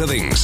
los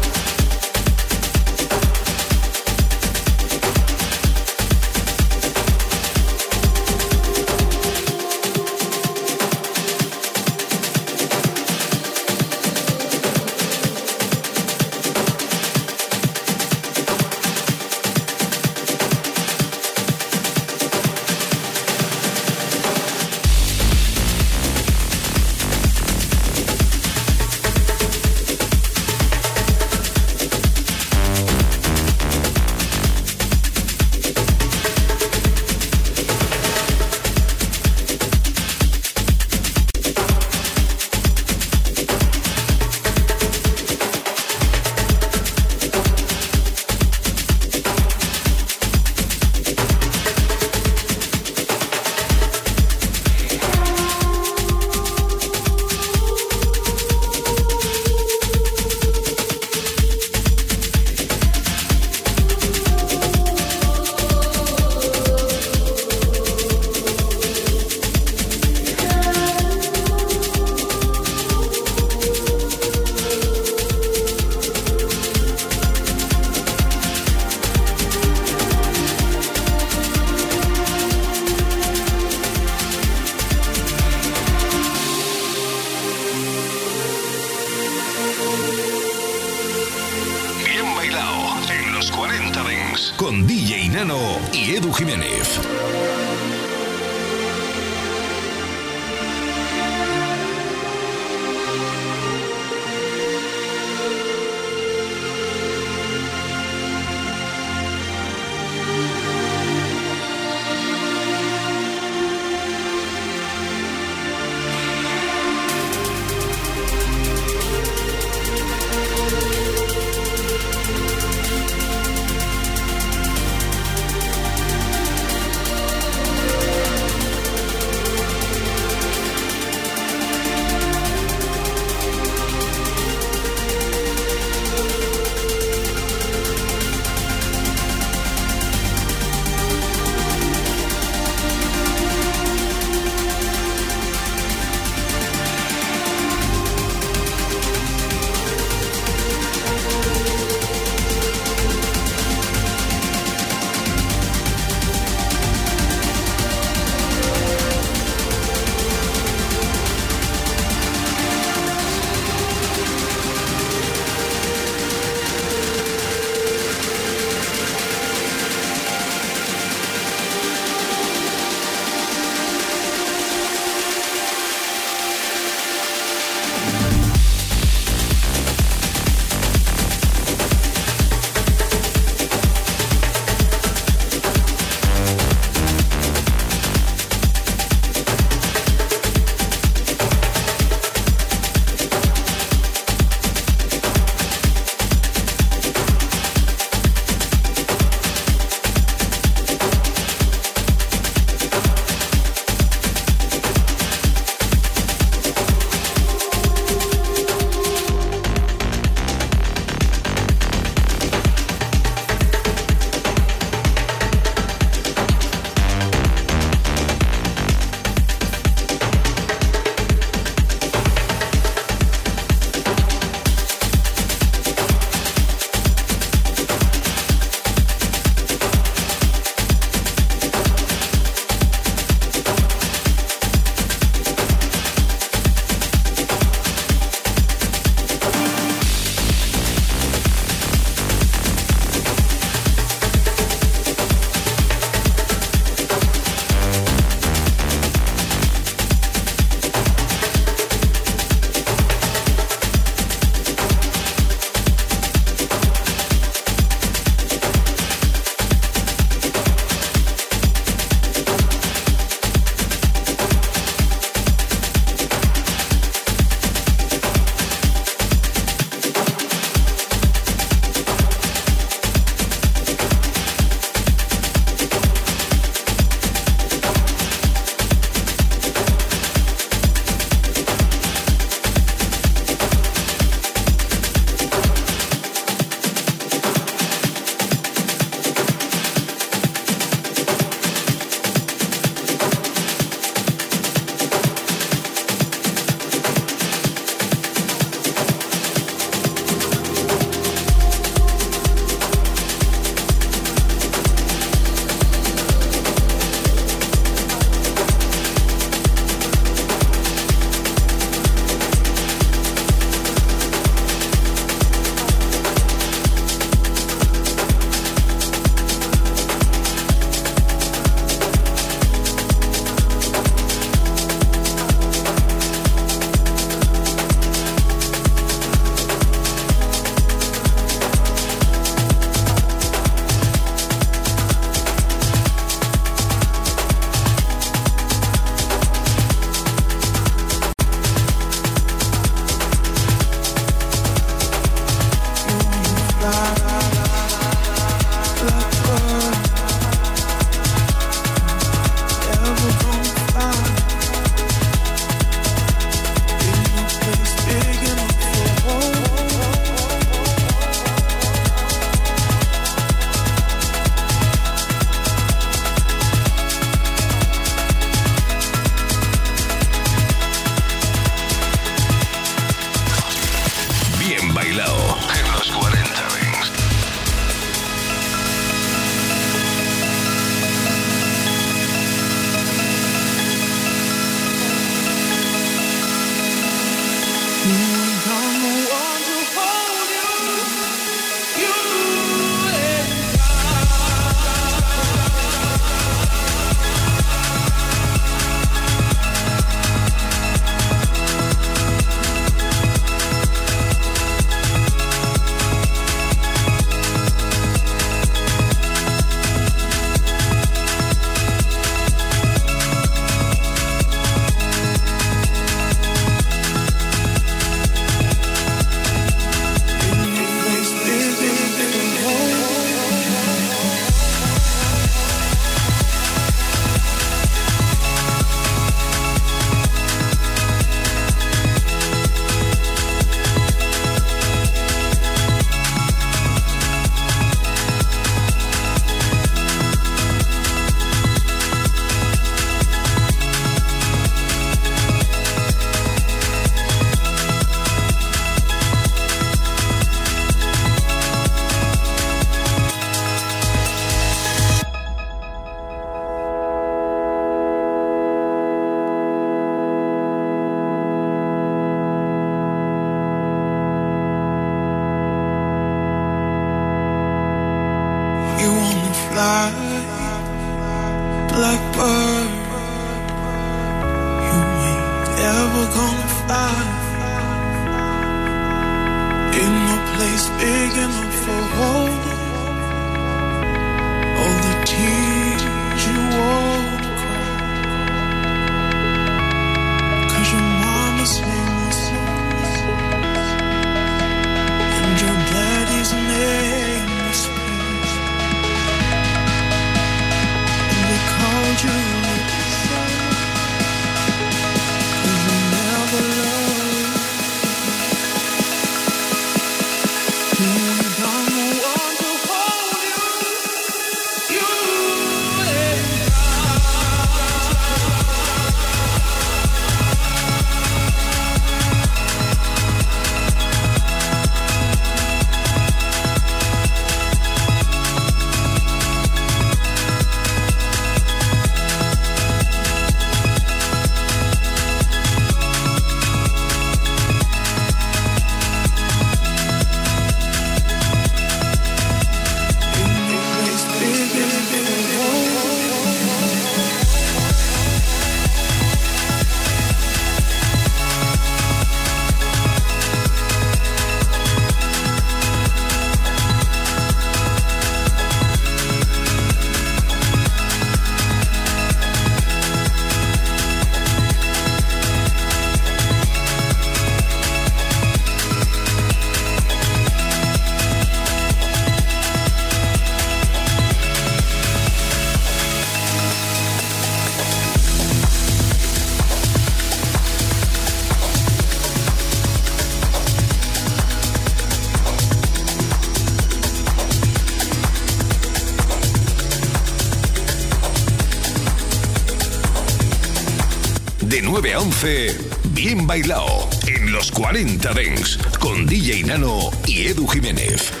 bien bailado en los 40 Dents con DJ Nano y Edu Jiménez.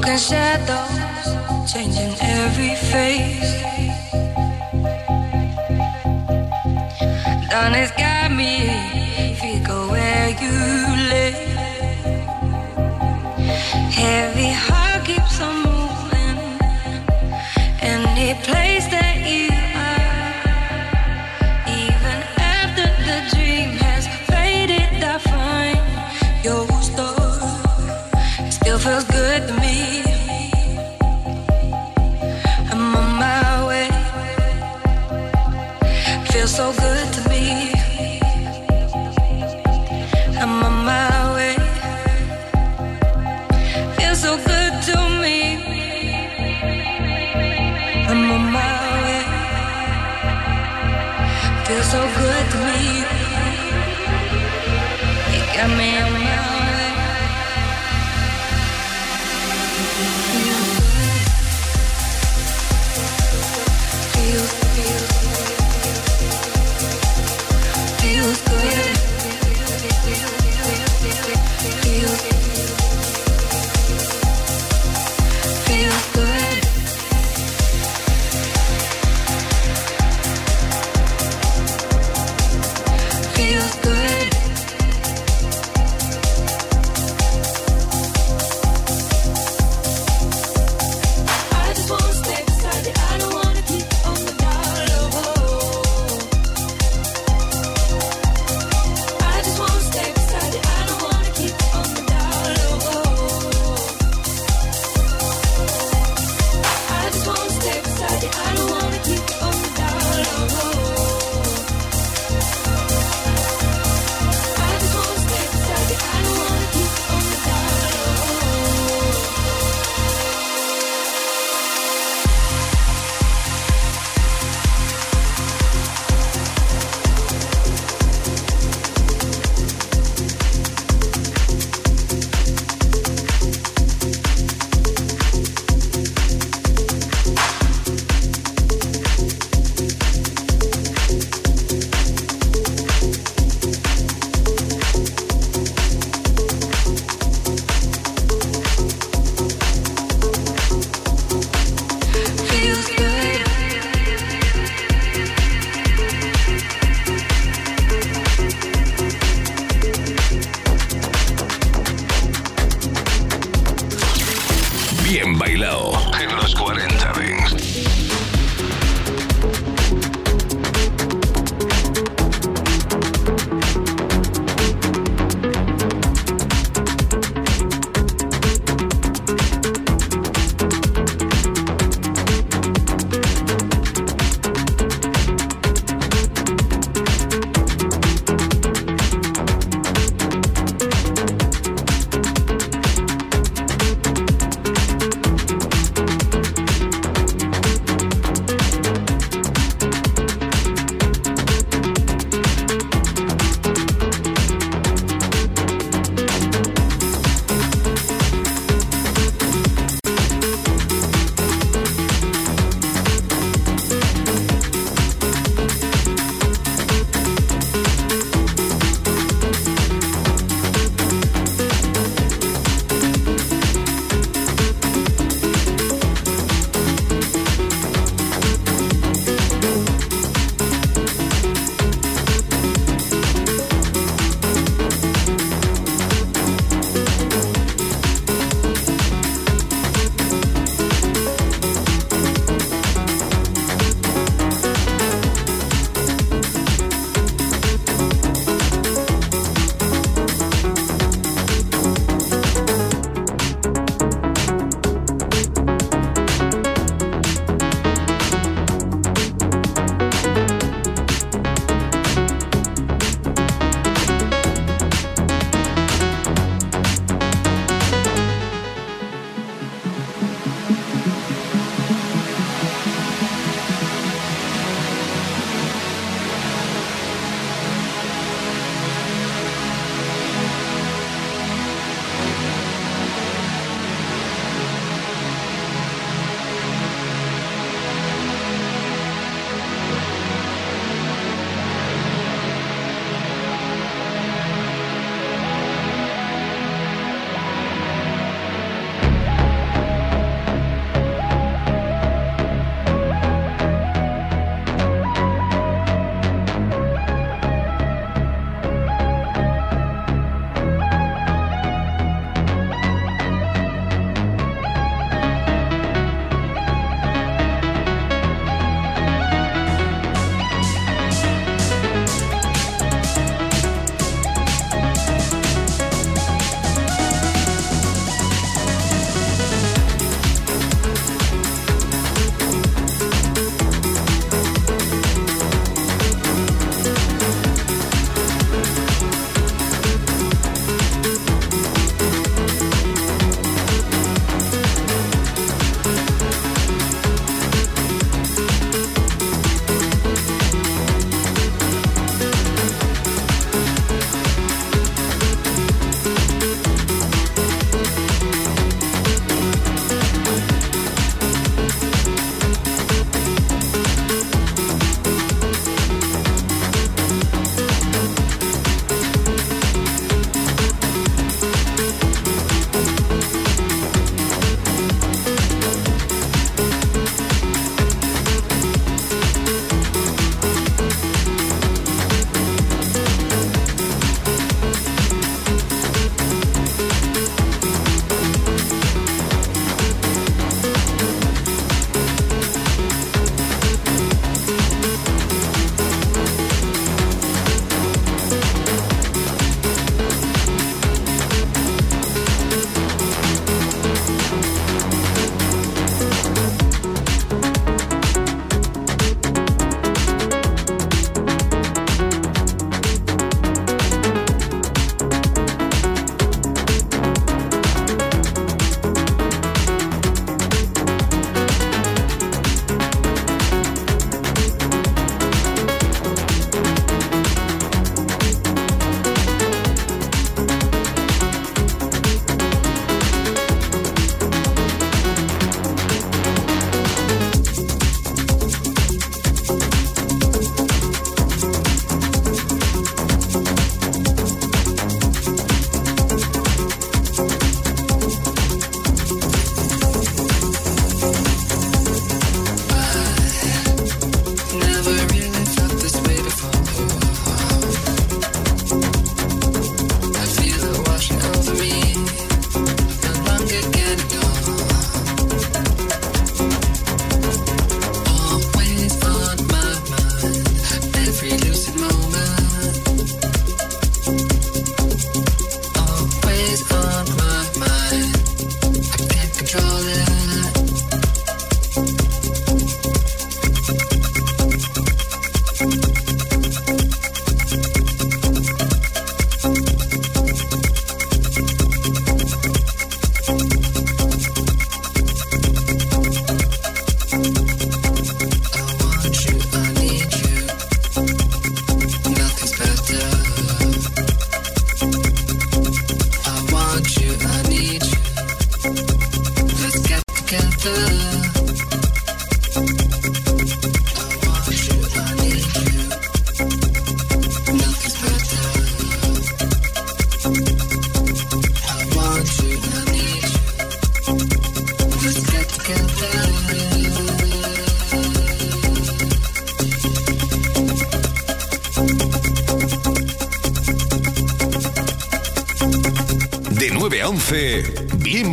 Smoking shadows, changing every face. Done has got me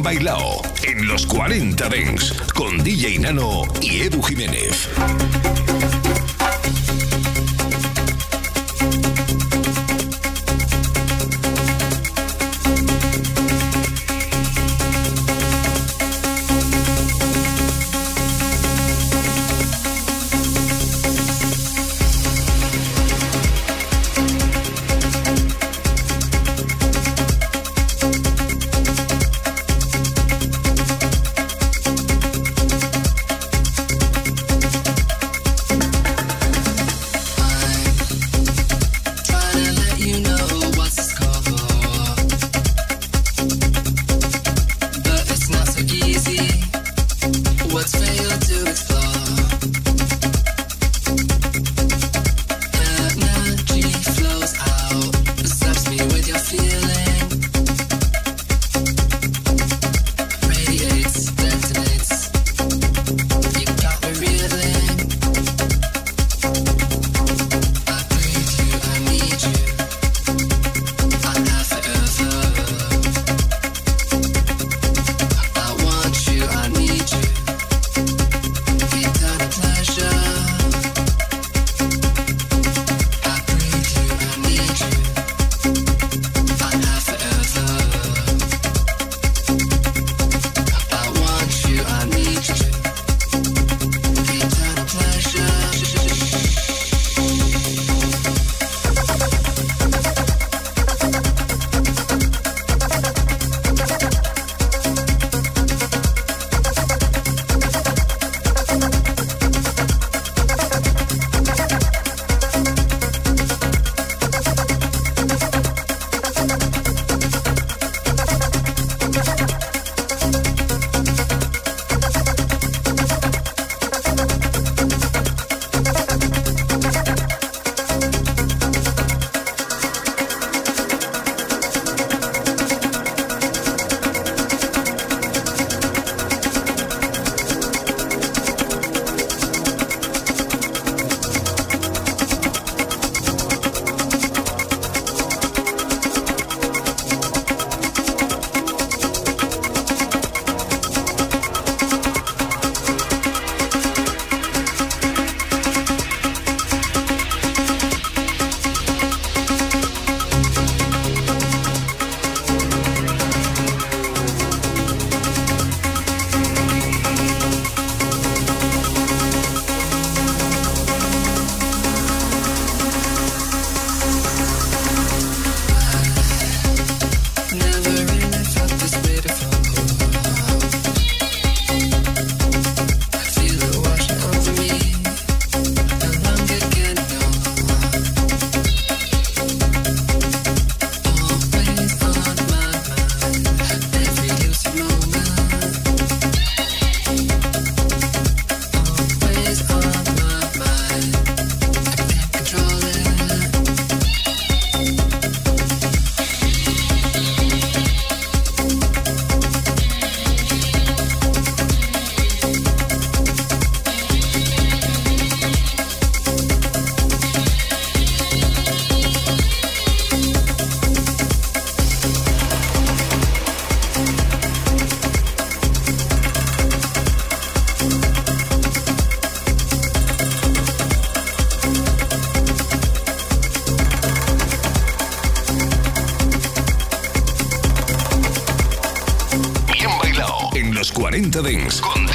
Bien Bailado en los 40 Dents 40 Dings. Con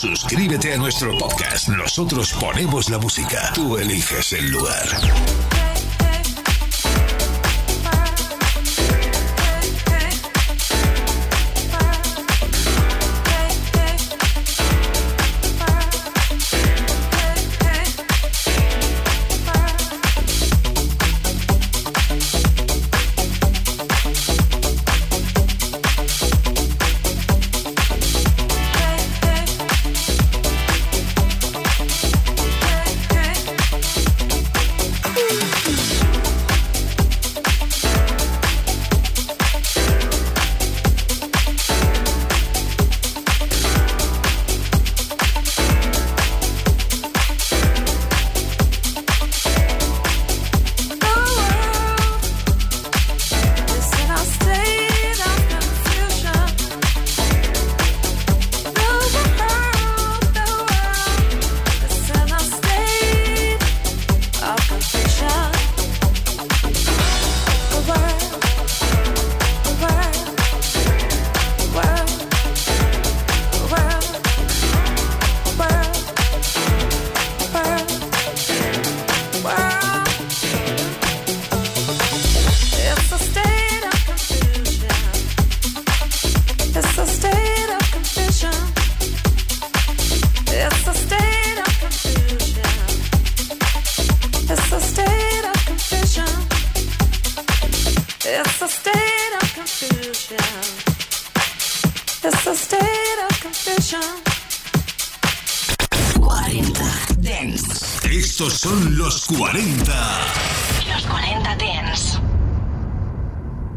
Suscríbete a nuestro podcast. Nosotros ponemos la música. Tú eliges el lugar.